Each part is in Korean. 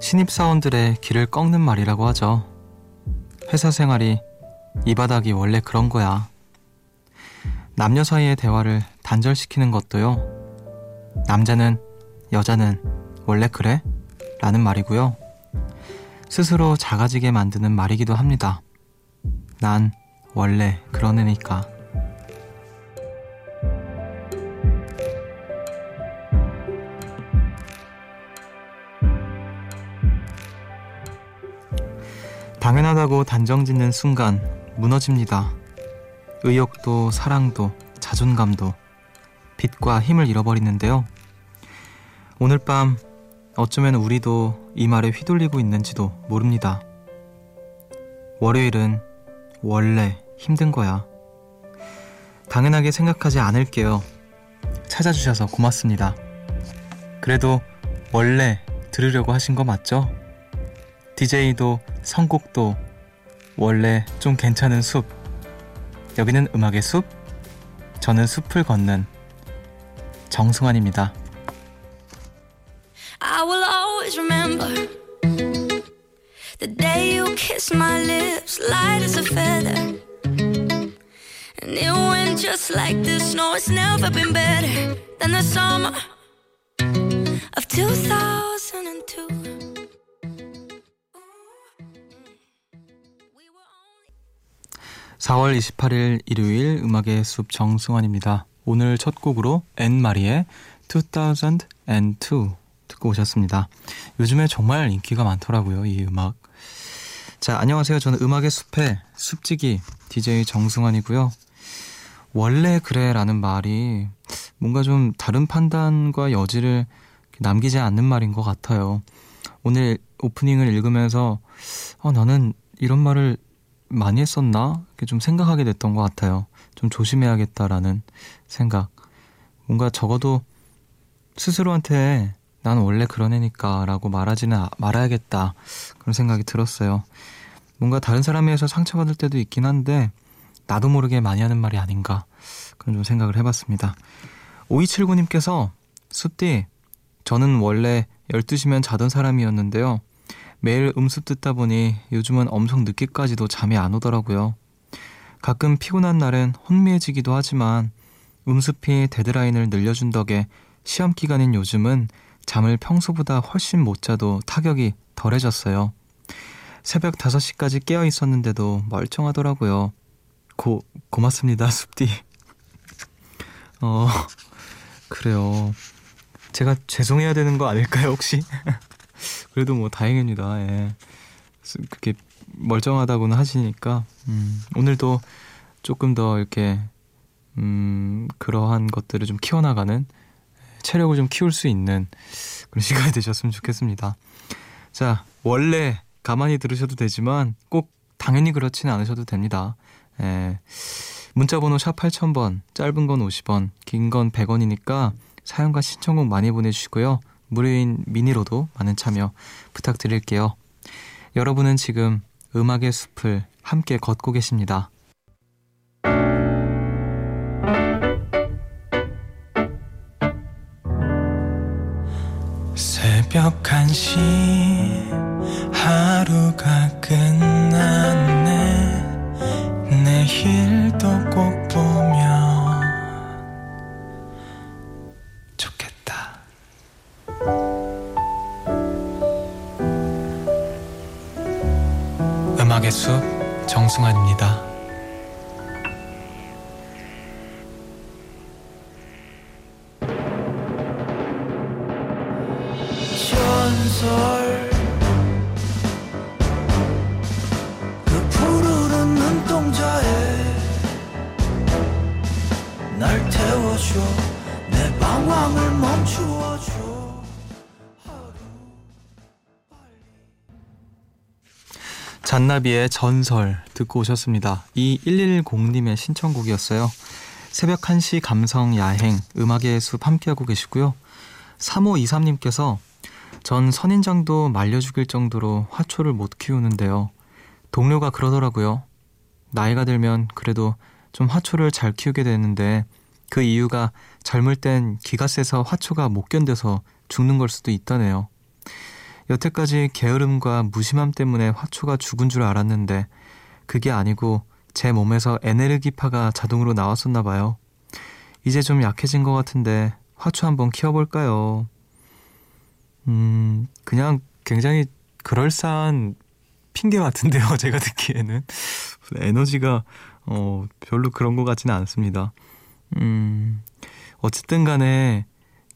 신입사원들의 길을 꺾는 말이라고 하죠. 회사 생활이 이 바닥이 원래 그런 거야. 남녀 사이의 대화를 단절시키는 것도요. 남자는, 여자는 원래 그래? 라는 말이고요. 스스로 작아지게 만드는 말이기도 합니다. 난 원래 그런 애니까. 당연하다고 단정 짓는 순간 무너집니다. 의욕도 사랑도 자존감도 빛과 힘을 잃어버리는데요. 오늘 밤 어쩌면 우리도 이 말에 휘둘리고 있는지도 모릅니다. 월요일은 원래 힘든 거야. 당연하게 생각하지 않을게요. 찾아주셔서 고맙습니다. 그래도 원래 들으려고 하신 거 맞죠? DJ도 선곡도 원래 좀 괜찮은 숲. 여기는 음악의 숲. 저는 숲을 걷는 정승환입니다. I will always remember the day you kissed my lips light as a feather. And it went just like this. No, it's never been better than the summer of 2002. 4월 28일 일요일 음악의 숲 정승환입니다. 오늘 첫 곡으로 앤 마리의 2002 듣고 오셨습니다. 요즘에 정말 인기가 많더라고요, 이 음악. 자, 안녕하세요. 저는 음악의 숲의 숲지기 DJ 정승환이고요. 원래 그래라는 말이 뭔가 좀 다른 판단과 여지를 남기지 않는 말인 것 같아요. 오늘 오프닝을 읽으면서 어, 나는 이런 말을 많이 했었나? 이렇게 좀 생각하게 됐던 것 같아요. 좀 조심해야겠다라는 생각. 뭔가 적어도 스스로한테 난 원래 그런 애니까 라고 말하지는 말아야겠다. 그런 생각이 들었어요. 뭔가 다른 사람에 의해서 상처받을 때도 있긴 한데 나도 모르게 많이 하는 말이 아닌가. 그런 좀 생각을 해봤습니다. 5279님께서 숲디 저는 원래 12시면 자던 사람이었는데요. 매일 음습 듣다 보니 요즘은 엄청 늦게까지도 잠이 안 오더라고요. 가끔 피곤한 날은 혼미해지기도 하지만 음습이 데드라인을 늘려준 덕에 시험 기간인 요즘은 잠을 평소보다 훨씬 못 자도 타격이 덜해졌어요. 새벽 5시까지 깨어 있었는데도 멀쩡하더라고요. 고, 고맙습니다, 숲디. 어, 그래요. 제가 죄송해야 되는 거 아닐까요, 혹시? 그래도 뭐 다행입니다. 예. 그렇게 멀쩡하다고는 하시니까 음, 오늘도 조금 더 이렇게 음, 그러한 것들을 좀 키워나가는 체력을 좀 키울 수 있는 그런 시간이 되셨으면 좋겠습니다. 자, 원래 가만히 들으셔도 되지만 꼭 당연히 그렇지는 않으셔도 됩니다. 예. 문자 번호 샵 8000번, 짧은 건 50원, 긴 건 100원이니까 사연과 신청곡 많이 보내주시고요. 무료인 미니로도 많은 참여 부탁드릴게요. 여러분은 지금 음악의 숲을 함께 걷고 계십니다. 새벽 1시 하루가 끝났 음악의 숲 정승환입니다 잔나비의 전설 듣고 오셨습니다. 이 110님의 신청곡이었어요. 새벽 1시 감성 야행 음악의 숲 함께하고 계시고요. 3523님께서 전 선인장도 말려 죽일 정도로 화초를 못 키우는데요. 동료가 그러더라고요. 나이가 들면 그래도 좀 화초를 잘 키우게 되는데 그 이유가 젊을 땐 기가 세서 화초가 못 견뎌서 죽는 걸 수도 있다네요. 여태까지 게으름과 무심함 때문에 화초가 죽은 줄 알았는데 그게 아니고 제 몸에서 에네르기파가 자동으로 나왔었나 봐요. 이제 좀 약해진 것 같은데 화초 한번 키워볼까요? 음, 그냥 굉장히 그럴싸한 핑계 같은데요. 제가 듣기에는 에너지가 어, 별로 그런 것 같지는 않습니다. 음, 어쨌든 간에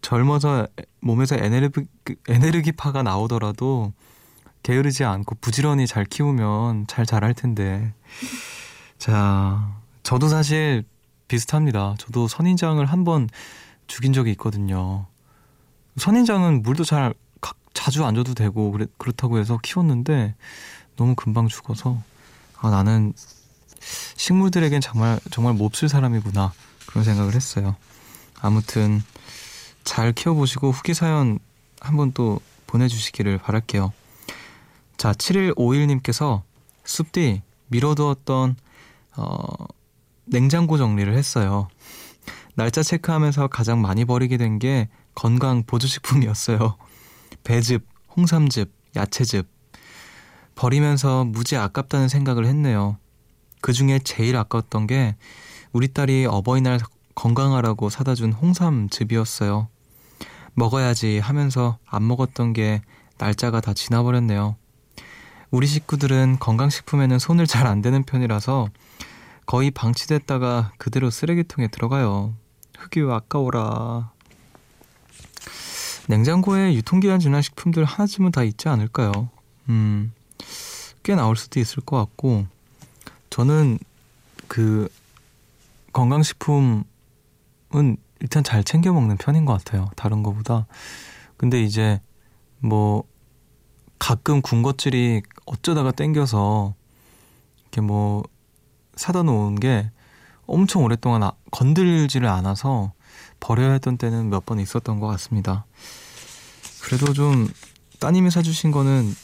젊어서 몸에서 에네르기, 에네르기파가 나오더라도 게으르지 않고 부지런히 잘 키우면 잘 자랄 텐데. 자, 저도 사실 비슷합니다. 저도 선인장을 한 번 죽인 적이 있거든요. 선인장은 물도 잘 자주 안 줘도 되고 그래, 그렇다고 해서 키웠는데 너무 금방 죽어서 아 나는 식물들에겐 정말 정말 몹쓸 사람이구나 그런 생각을 했어요. 아무튼 잘 키워보시고 후기 사연 한번 또 보내주시기를 바랄게요. 자, 7151님께서 숲디 미뤄두었던 어, 냉장고 정리를 했어요. 날짜 체크하면서 가장 많이 버리게 된 게 건강 보조식품이었어요. 배즙, 홍삼즙, 야채즙. 버리면서 무지 아깝다는 생각을 했네요. 그 중에 제일 아까웠던 게 우리 딸이 어버이날 건강하라고 사다 준 홍삼즙이었어요. 먹어야지 하면서 안 먹었던 게 날짜가 다 지나버렸네요. 우리 식구들은 건강식품에는 손을 잘 안 대는 편이라서 거의 방치됐다가 그대로 쓰레기통에 들어가요. 흙이 아까워라. 냉장고에 유통기한 지난 식품들 하나쯤은 다 있지 않을까요? 음, 꽤 나올 수도 있을 것 같고, 저는 그 건강식품 은 일단 잘 챙겨 먹는 편인 것 같아요. 다른 거보다. 근데 이제 뭐 가끔 군것질이 어쩌다가 땡겨서 이렇게 뭐 사다 놓은 게 엄청 오랫동안 아, 건들지를 않아서 버려야 했던 때는 몇 번 있었던 것 같습니다. 그래도 좀 따님이 사주신 거는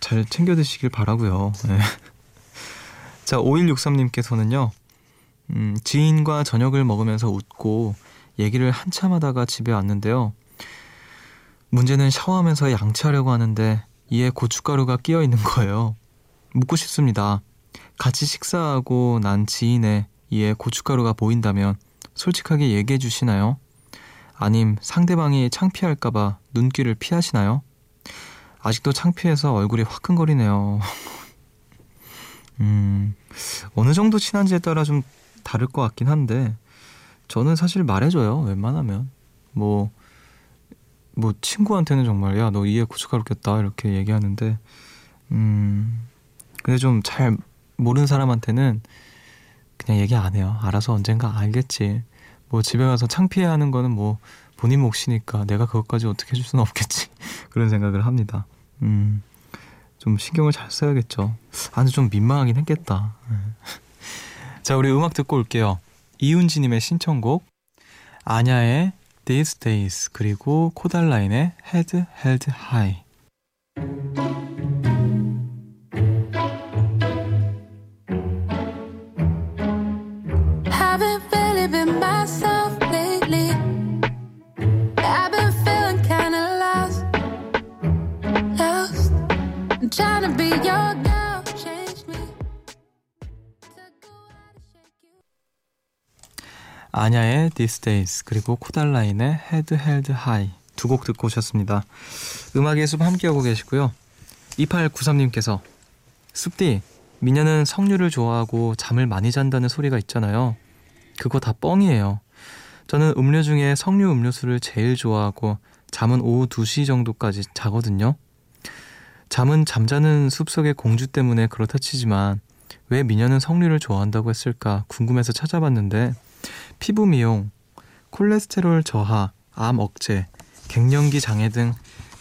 잘 챙겨 드시길 바라고요. 네. 자, 5163님께서는요. 음, 지인과 저녁을 먹으면서 웃고 얘기를 한참 하다가 집에 왔는데요. 문제는 샤워하면서 양치하려고 하는데 이에 고춧가루가 끼어 있는 거예요. 묻고 싶습니다. 같이 식사하고 난 지인의 이에 고춧가루가 보인다면 솔직하게 얘기해 주시나요? 아님 상대방이 창피할까봐 눈길을 피하시나요? 아직도 창피해서 얼굴이 화끈거리네요. 음, 어느 정도 친한지에 따라 좀 다를 것 같긴 한데, 저는 사실 말해줘요, 웬만하면. 뭐, 뭐, 친구한테는 정말, 야, 너 이에 고춧가루 꼈다, 이렇게 얘기하는데, 음, 근데 좀 잘 모르는 사람한테는 그냥 얘기 안 해요. 알아서 언젠가 알겠지. 뭐 집에 가서 창피해하는 거는 뭐 본인 몫이니까 내가 그것까지 어떻게 해줄 수는 없겠지. 그런 생각을 합니다. 음, 좀 신경을 잘 써야겠죠. 아, 근데 좀 민망하긴 했겠다. 네. 자, 우리 음악 듣고 올게요. 이훈지님의 신청곡, 아냐의 These Days, 그리고 코달라인의 Head Held High. These Days 그리고 코달라인의 Head Held High 두 곡 듣고 오셨습니다. 음악의 숲 함께하고 계시고요. 2893님께서 숲디 미녀는 석류를 좋아하고 잠을 많이 잔다는 소리가 있잖아요. 그거 다 뻥이에요. 저는 음료 중에 석류 음료수를 제일 좋아하고 잠은 오후 2시 정도까지 자거든요. 잠은 잠자는 숲속의 공주 때문에 그렇다 치지만 왜 미녀는 석류를 좋아한다고 했을까 궁금해서 찾아봤는데 피부 미용, 콜레스테롤 저하, 암 억제, 갱년기 장애 등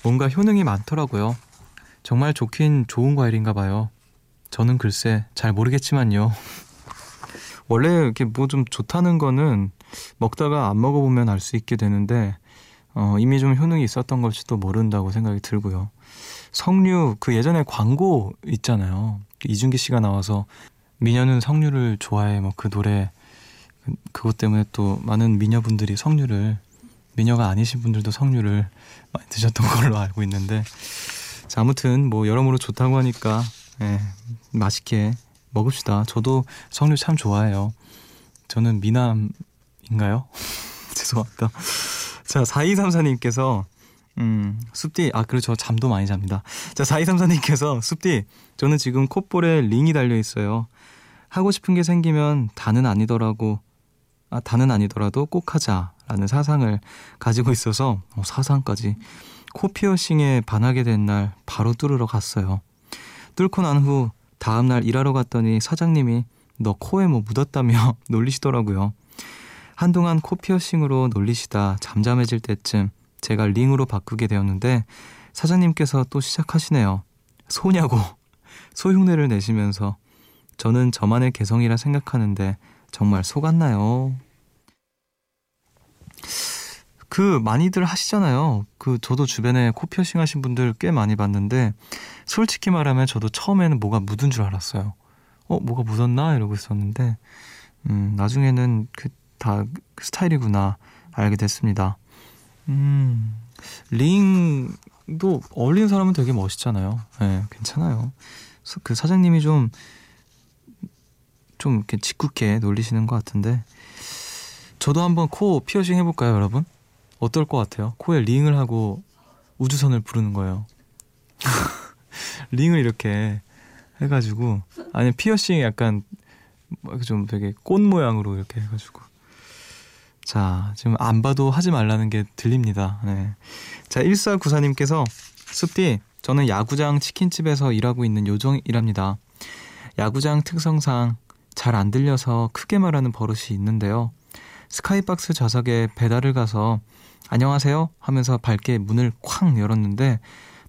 뭔가 효능이 많더라고요. 정말 좋긴 좋은 과일인가 봐요. 저는 글쎄 잘 모르겠지만요. 원래 이렇게 뭐 좀 좋다는 거는 먹다가 안 먹어보면 알 수 있게 되는데 어, 이미 좀 효능이 있었던 걸지도 모른다고 생각이 들고요. 석류 그 예전에 광고 있잖아요. 이준기 씨가 나와서 미녀는 석류를 좋아해 뭐 그 노래 그것 때문에 또 많은 미녀분들이 석류를 미녀가 아니신 분들도 석류를 많이 드셨던 걸로 알고 있는데 자, 아무튼 뭐 여러모로 좋다고 하니까 예, 맛있게 먹읍시다. 저도 석류 참 좋아해요. 저는 미남인가요? 죄송합니다. 자, 4234님께서 음, 숲디, 아, 그렇죠. 잠도 많이 잡니다. 자, 4234님께서, 숲디, 저는 지금 콧볼에 링이 달려 있어요. 하고 싶은 게 생기면 다는 아니더라고, 아, 다는 아니더라도 꼭 하자라는 사상을 가지고 있어서, 어, 사상까지. 코 피어싱에 반하게 된 날 바로 뚫으러 갔어요. 뚫고 난 후 다음 날 일하러 갔더니 사장님이 너 코에 뭐 묻었다며 놀리시더라고요. 한동안 코 피어싱으로 놀리시다 잠잠해질 때쯤 제가 링으로 바꾸게 되었는데 사장님께서 또 시작하시네요. 소냐고 소흉내를 내시면서 저는 저만의 개성이라 생각하는데 정말 속았나요? 그 많이들 하시잖아요. 그 저도 주변에 코 피어싱 하신 분들 꽤 많이 봤는데 솔직히 말하면 저도 처음에는 뭐가 묻은 줄 알았어요. 어 뭐가 묻었나 이러고 있었는데 음 나중에는 그다 그 스타일이구나 알게 됐습니다. 음, 링도 어울리는 사람은 되게 멋있잖아요. 네, 괜찮아요. 그 사장님이 좀, 좀 이렇게 짓궂게 놀리시는 것 같은데, 저도 한번 코 피어싱 해볼까요, 여러분? 어떨 것 같아요? 코에 링을 하고 우주선을 부르는 거예요. 링을 이렇게 해가지고, 아니, 피어싱 약간 좀 되게 꽃 모양으로 이렇게 해가지고. 자, 지금 안 봐도 하지 말라는 게 들립니다. 네. 자, 1494님께서 숲디, 저는 야구장 치킨집에서 일하고 있는 요정이랍니다. 야구장 특성상 잘 안 들려서 크게 말하는 버릇이 있는데요. 스카이박스 좌석에 배달을 가서 안녕하세요 하면서 밝게 문을 쾅 열었는데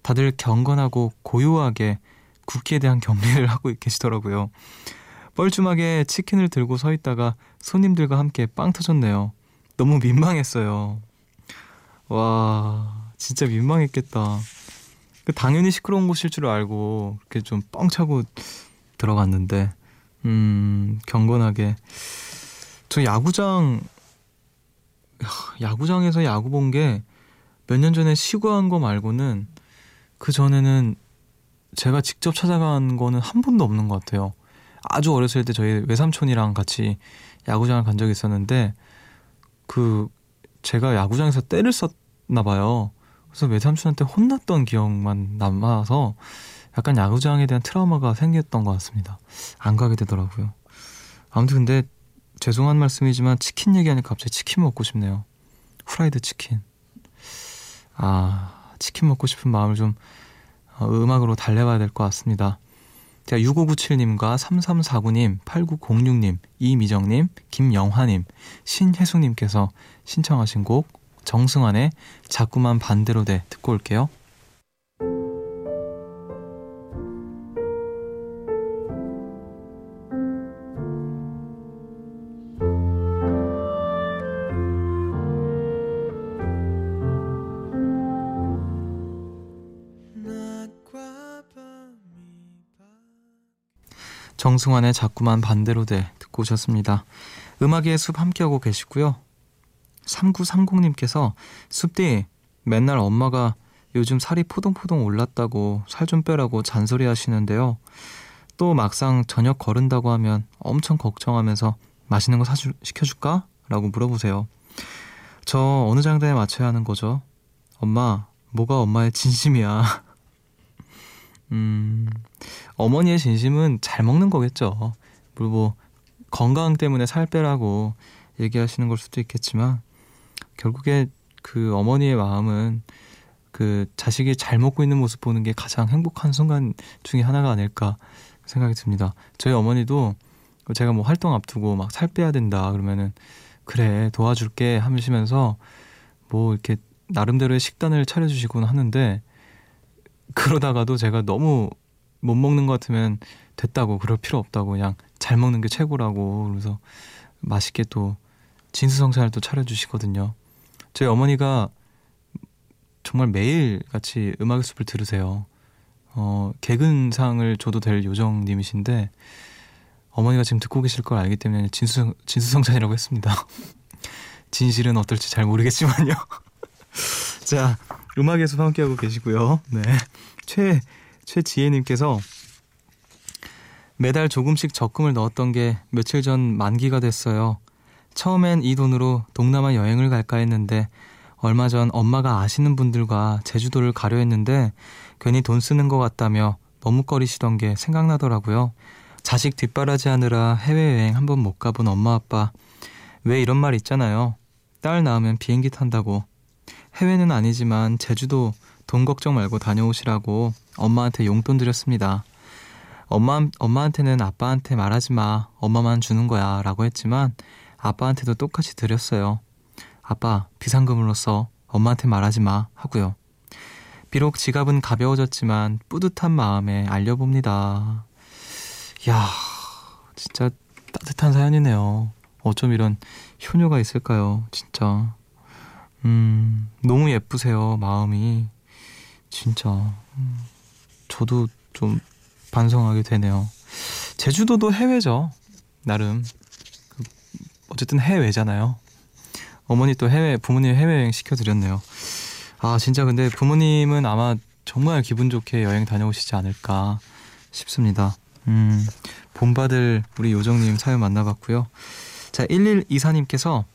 다들 경건하고 고요하게 국기에 대한 경례를 하고 계시더라고요. 뻘쭘하게 치킨을 들고 서 있다가 손님들과 함께 빵 터졌네요. 너무 민망했어요. 와, 진짜 민망했겠다. 그 당연히 시끄러운 곳일 줄 알고 이렇게 좀 뻥 차고 들어갔는데, 음, 경건하게. 저 야구장, 야구장에서 야구 본 게 몇 년 전에 시구한 거 말고는 그 전에는 제가 직접 찾아간 거는 한 번도 없는 것 같아요. 아주 어렸을 때 저희 외삼촌이랑 같이 야구장을 간 적이 있었는데 그 제가 야구장에서 때를 썼나 봐요. 그래서 외삼촌한테 혼났던 기억만 남아서 약간 야구장에 대한 트라우마가 생겼던 것 같습니다. 안 가게 되더라고요. 아무튼 근데 죄송한 말씀이지만 치킨 얘기하니까 갑자기 치킨 먹고 싶네요. 후라이드 치킨. 아, 치킨 먹고 싶은 마음을 좀 어, 음악으로 달래봐야 될 것 같습니다. 자, 6597님과 3349님, 8906님, 이미정님, 김영화님, 신혜수님께서 신청하신 곡 정승환의 자꾸만 반대로 돼 듣고 올게요. 정승환의 자꾸만 반대로 돼 듣고 오셨습니다. 음악의 숲 함께하고 계시고요. 3930님께서 숲디 맨날 엄마가 요즘 살이 포동포동 올랐다고 살 좀 빼라고 잔소리 하시는데요. 또 막상 저녁 거른다고 하면 엄청 걱정하면서 맛있는 거 사주, 시켜줄까? 라고 물어보세요. 저 어느 장단에 맞춰야 하는 거죠? 엄마, 뭐가 엄마의 진심이야. 음, 어머니의 진심은 잘 먹는 거겠죠. 그리고 뭐 건강 때문에 살 빼라고 얘기하시는 걸 수도 있겠지만 결국에 그 어머니의 마음은 그 자식이 잘 먹고 있는 모습 보는 게 가장 행복한 순간 중에 하나가 아닐까 생각이 듭니다. 저희 어머니도 제가 뭐 활동 앞두고 막 살 빼야 된다 그러면은 그래 도와줄게 하시면서 뭐 이렇게 나름대로의 식단을 차려주시곤 하는데 그러다가도 제가 너무 못 먹는 것 같으면 됐다고 그럴 필요 없다고 그냥 잘 먹는 게 최고라고 그래서 맛있게 또 진수성찬을 또 차려주시거든요. 저희 어머니가 정말 매일 같이 음악의 숲을 들으세요. 어, 개근상을 줘도 될 요정님이신데 어머니가 지금 듣고 계실 걸 알기 때문에 진수, 진수성찬이라고 했습니다. 진실은 어떨지 잘 모르겠지만요. 자, 음악에서 함께하고 계시고요. 네. 최, 최지혜님께서 매달 조금씩 적금을 넣었던 게 며칠 전 만기가 됐어요. 처음엔 이 돈으로 동남아 여행을 갈까 했는데 얼마 전 엄마가 아시는 분들과 제주도를 가려 했는데 괜히 돈 쓰는 것 같다며 머뭇거리시던 게 생각나더라고요. 자식 뒷바라지 하느라 해외여행 한번 못 가본 엄마 아빠 왜 이런 말 있잖아요. 딸 낳으면 비행기 탄다고. 해외는 아니지만 제주도 돈 걱정 말고 다녀오시라고 엄마한테 용돈 드렸습니다. 엄마, 엄마한테는 아빠한테 말하지 마. 엄마만 주는 거야. 라고 했지만 아빠한테도 똑같이 드렸어요. 아빠, 비상금으로 써. 엄마한테 말하지 마. 하고요. 비록 지갑은 가벼워졌지만 뿌듯한 마음에 알려봅니다. 야 진짜 따뜻한 사연이네요. 어쩜 이런 효녀가 있을까요? 진짜. 음, 너무 예쁘세요, 마음이. 진짜. 음, 저도 좀 반성하게 되네요. 제주도도 해외죠. 나름. 그, 어쨌든 해외잖아요. 어머니 또 해외, 부모님 해외여행 시켜드렸네요. 아, 진짜 근데 부모님은 아마 정말 기분 좋게 여행 다녀오시지 않을까 싶습니다. 음, 본받을 우리 요정님 사연 만나봤고요. 자, 1124님께서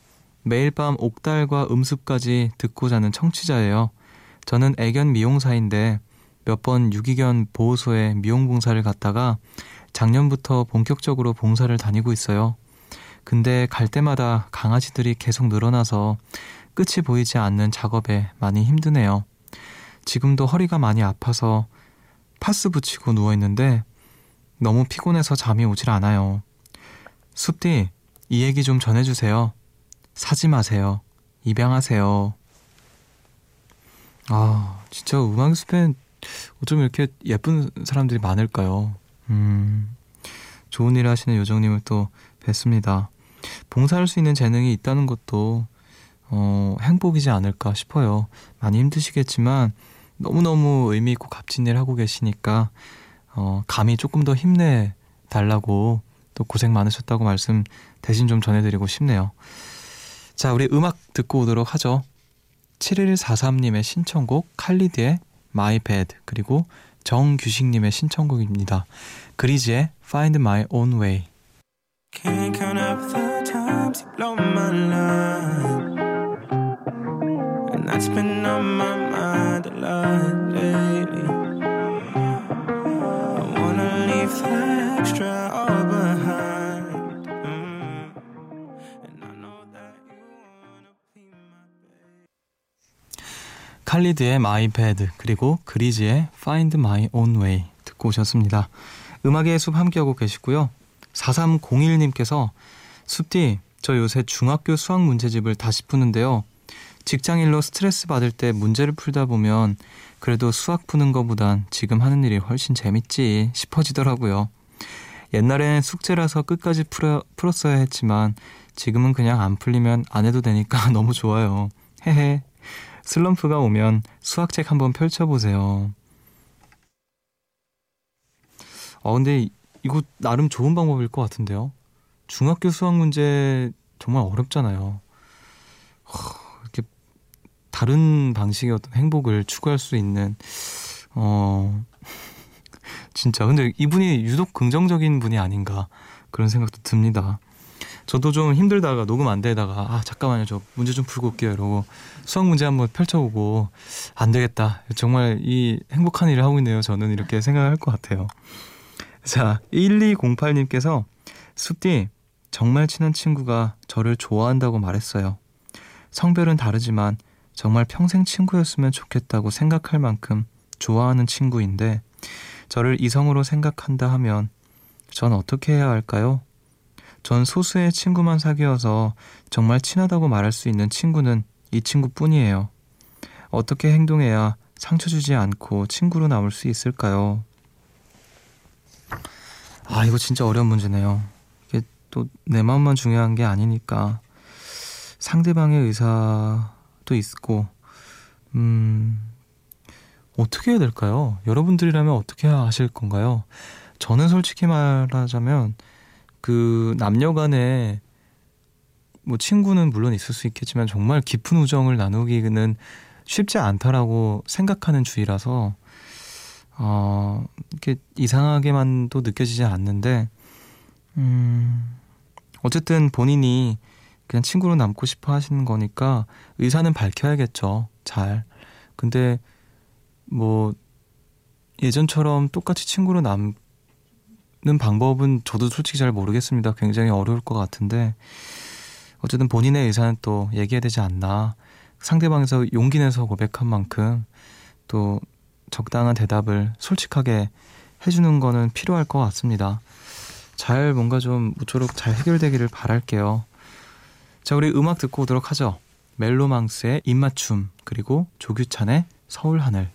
매일 밤 옥달과 음습까지 듣고 자는 청취자예요. 저는 애견 미용사인데 몇 번 유기견 보호소에 미용 봉사를 갔다가 작년부터 본격적으로 봉사를 다니고 있어요. 근데 갈 때마다 강아지들이 계속 늘어나서 끝이 보이지 않는 작업에 많이 힘드네요. 지금도 허리가 많이 아파서 파스 붙이고 누워있는데 너무 피곤해서 잠이 오질 않아요. 숲디, 이 얘기 좀 전해주세요. 사지 마세요. 입양하세요. 아, 진짜 음악 숲엔 어쩜 이렇게 예쁜 사람들이 많을까요? 음, 좋은 일 하시는 요정님을 또 뵀습니다. 봉사할 수 있는 재능이 있다는 것도 어, 행복이지 않을까 싶어요. 많이 힘드시겠지만 너무너무 의미 있고 값진 일 하고 계시니까 어, 감히 조금 더 힘내 달라고 또 고생 많으셨다고 말씀 대신 좀 전해드리고 싶네요. 자, 우리 음악 듣고 오도록 하죠. 7143님의 신청곡 칼리드의 My Bed 그리고 정규식님의 신청곡입니다. 그리즈의 Find My Own Way Can't count up the times you blow my line And that's been on my mind a lot lately 칼리드의 My Bed 그리고 그리즈의 Find My Own Way 듣고 오셨습니다. 음악의 숲 함께하고 계시고요. 4301님께서 숲디 저 요새 중학교 수학 문제집을 다시 푸는데요. 직장일로 스트레스 받을 때 문제를 풀다 보면 그래도 수학 푸는 것보단 지금 하는 일이 훨씬 재밌지 싶어지더라고요. 옛날엔 숙제라서 끝까지 풀어, 풀었어야 했지만 지금은 그냥 안 풀리면 안 해도 되니까 너무 좋아요. 헤헤 슬럼프가 오면 수학책 한번 펼쳐보세요. 어, 근데 이거 나름 좋은 방법일 것 같은데요. 중학교 수학 문제 정말 어렵잖아요. 이렇게 다른 방식의 어떤 행복을 추구할 수 있는, 어, 진짜. 근데 이분이 유독 긍정적인 분이 아닌가 그런 생각도 듭니다. 저도 좀 힘들다가 녹음 안 되다가 아 잠깐만요. 저 문제 좀 풀고 올게요. 이러고 수학 문제 한번 펼쳐보고 안 되겠다. 정말 이 행복한 일을 하고 있네요. 저는 이렇게 생각할 것 같아요. 자 1208님께서 숲디 정말 친한 친구가 저를 좋아한다고 말했어요. 성별은 다르지만 정말 평생 친구였으면 좋겠다고 생각할 만큼 좋아하는 친구인데 저를 이성으로 생각한다 하면 전 어떻게 해야 할까요? 전 소수의 친구만 사귀어서 정말 친하다고 말할 수 있는 친구는 이 친구뿐이에요. 어떻게 행동해야 상처 주지 않고 친구로 남을 수 있을까요? 아, 이거 진짜 어려운 문제네요. 이게 또 내 마음만 중요한 게 아니니까 상대방의 의사도 있고, 음, 어떻게 해야 될까요? 여러분들이라면 어떻게 하실 건가요? 저는 솔직히 말하자면, 그 남녀 간에 뭐 친구는 물론 있을 수 있겠지만 정말 깊은 우정을 나누기는 쉽지 않다라고 생각하는 주의라서 어, 이렇게 이상하게만도 느껴지지 않는데 음, 어쨌든 본인이 그냥 친구로 남고 싶어 하시는 거니까 의사는 밝혀야겠죠. 잘. 근데 뭐 예전처럼 똑같이 친구로 남 는 방법은 저도 솔직히 잘 모르겠습니다. 굉장히 어려울 것 같은데 어쨌든 본인의 의사는 또 얘기해야 되지 않나. 상대방에서 용기 내서 고백한 만큼 또 적당한 대답을 솔직하게 해주는 거는 필요할 것 같습니다. 잘 뭔가 좀 모쪼록 잘 해결되기를 바랄게요. 자, 우리 음악 듣고 오도록 하죠. 멜로망스의 입맞춤, 그리고 조규찬의 서울하늘.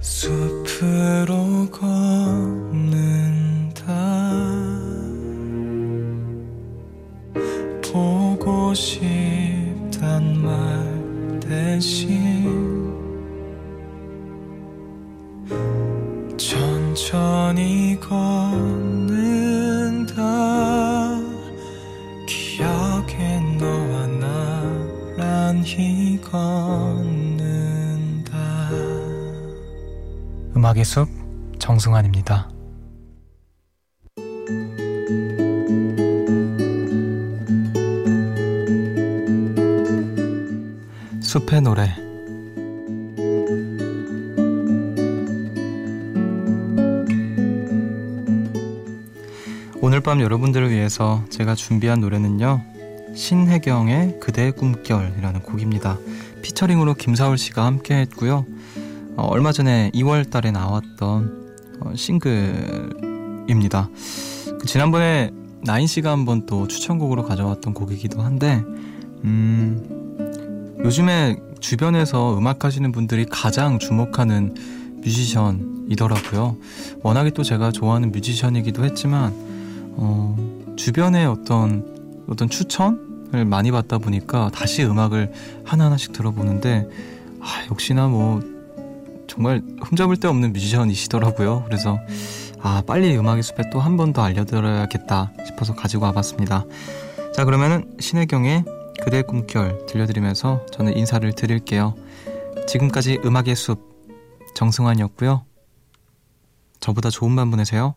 숲으로 걷 정승환입니다. 숲의 노래 오늘 밤 여러분들을 위해서 제가 준비한 노래는요. 신혜경의 그대의 꿈결이라는 곡입니다. 피처링으로 김사울 씨가 함께 했고요. 어, 얼마 전에 2월 달에 나왔던 어, 싱글입니다. 그 지난번에 나인 씨가 한번 또 추천곡으로 가져왔던 곡이기도 한데, 음, 요즘에 주변에서 음악 하시는 분들이 가장 주목하는 뮤지션이더라고요. 워낙에 또 제가 좋아하는 뮤지션이기도 했지만, 어, 주변에 어떤, 어떤 추천을 많이 받다 보니까 다시 음악을 하나하나씩 들어보는데, 아, 역시나 뭐, 정말 흠잡을 데 없는 뮤지션이시더라고요. 그래서 아 빨리 음악의 숲에 또 한 번 더 알려드려야겠다 싶어서 가지고 와봤습니다. 자 그러면은 신혜경의 그대 꿈결 들려드리면서 저는 인사를 드릴게요. 지금까지 음악의 숲 정승환이었고요. 저보다 좋은 밤 보내세요.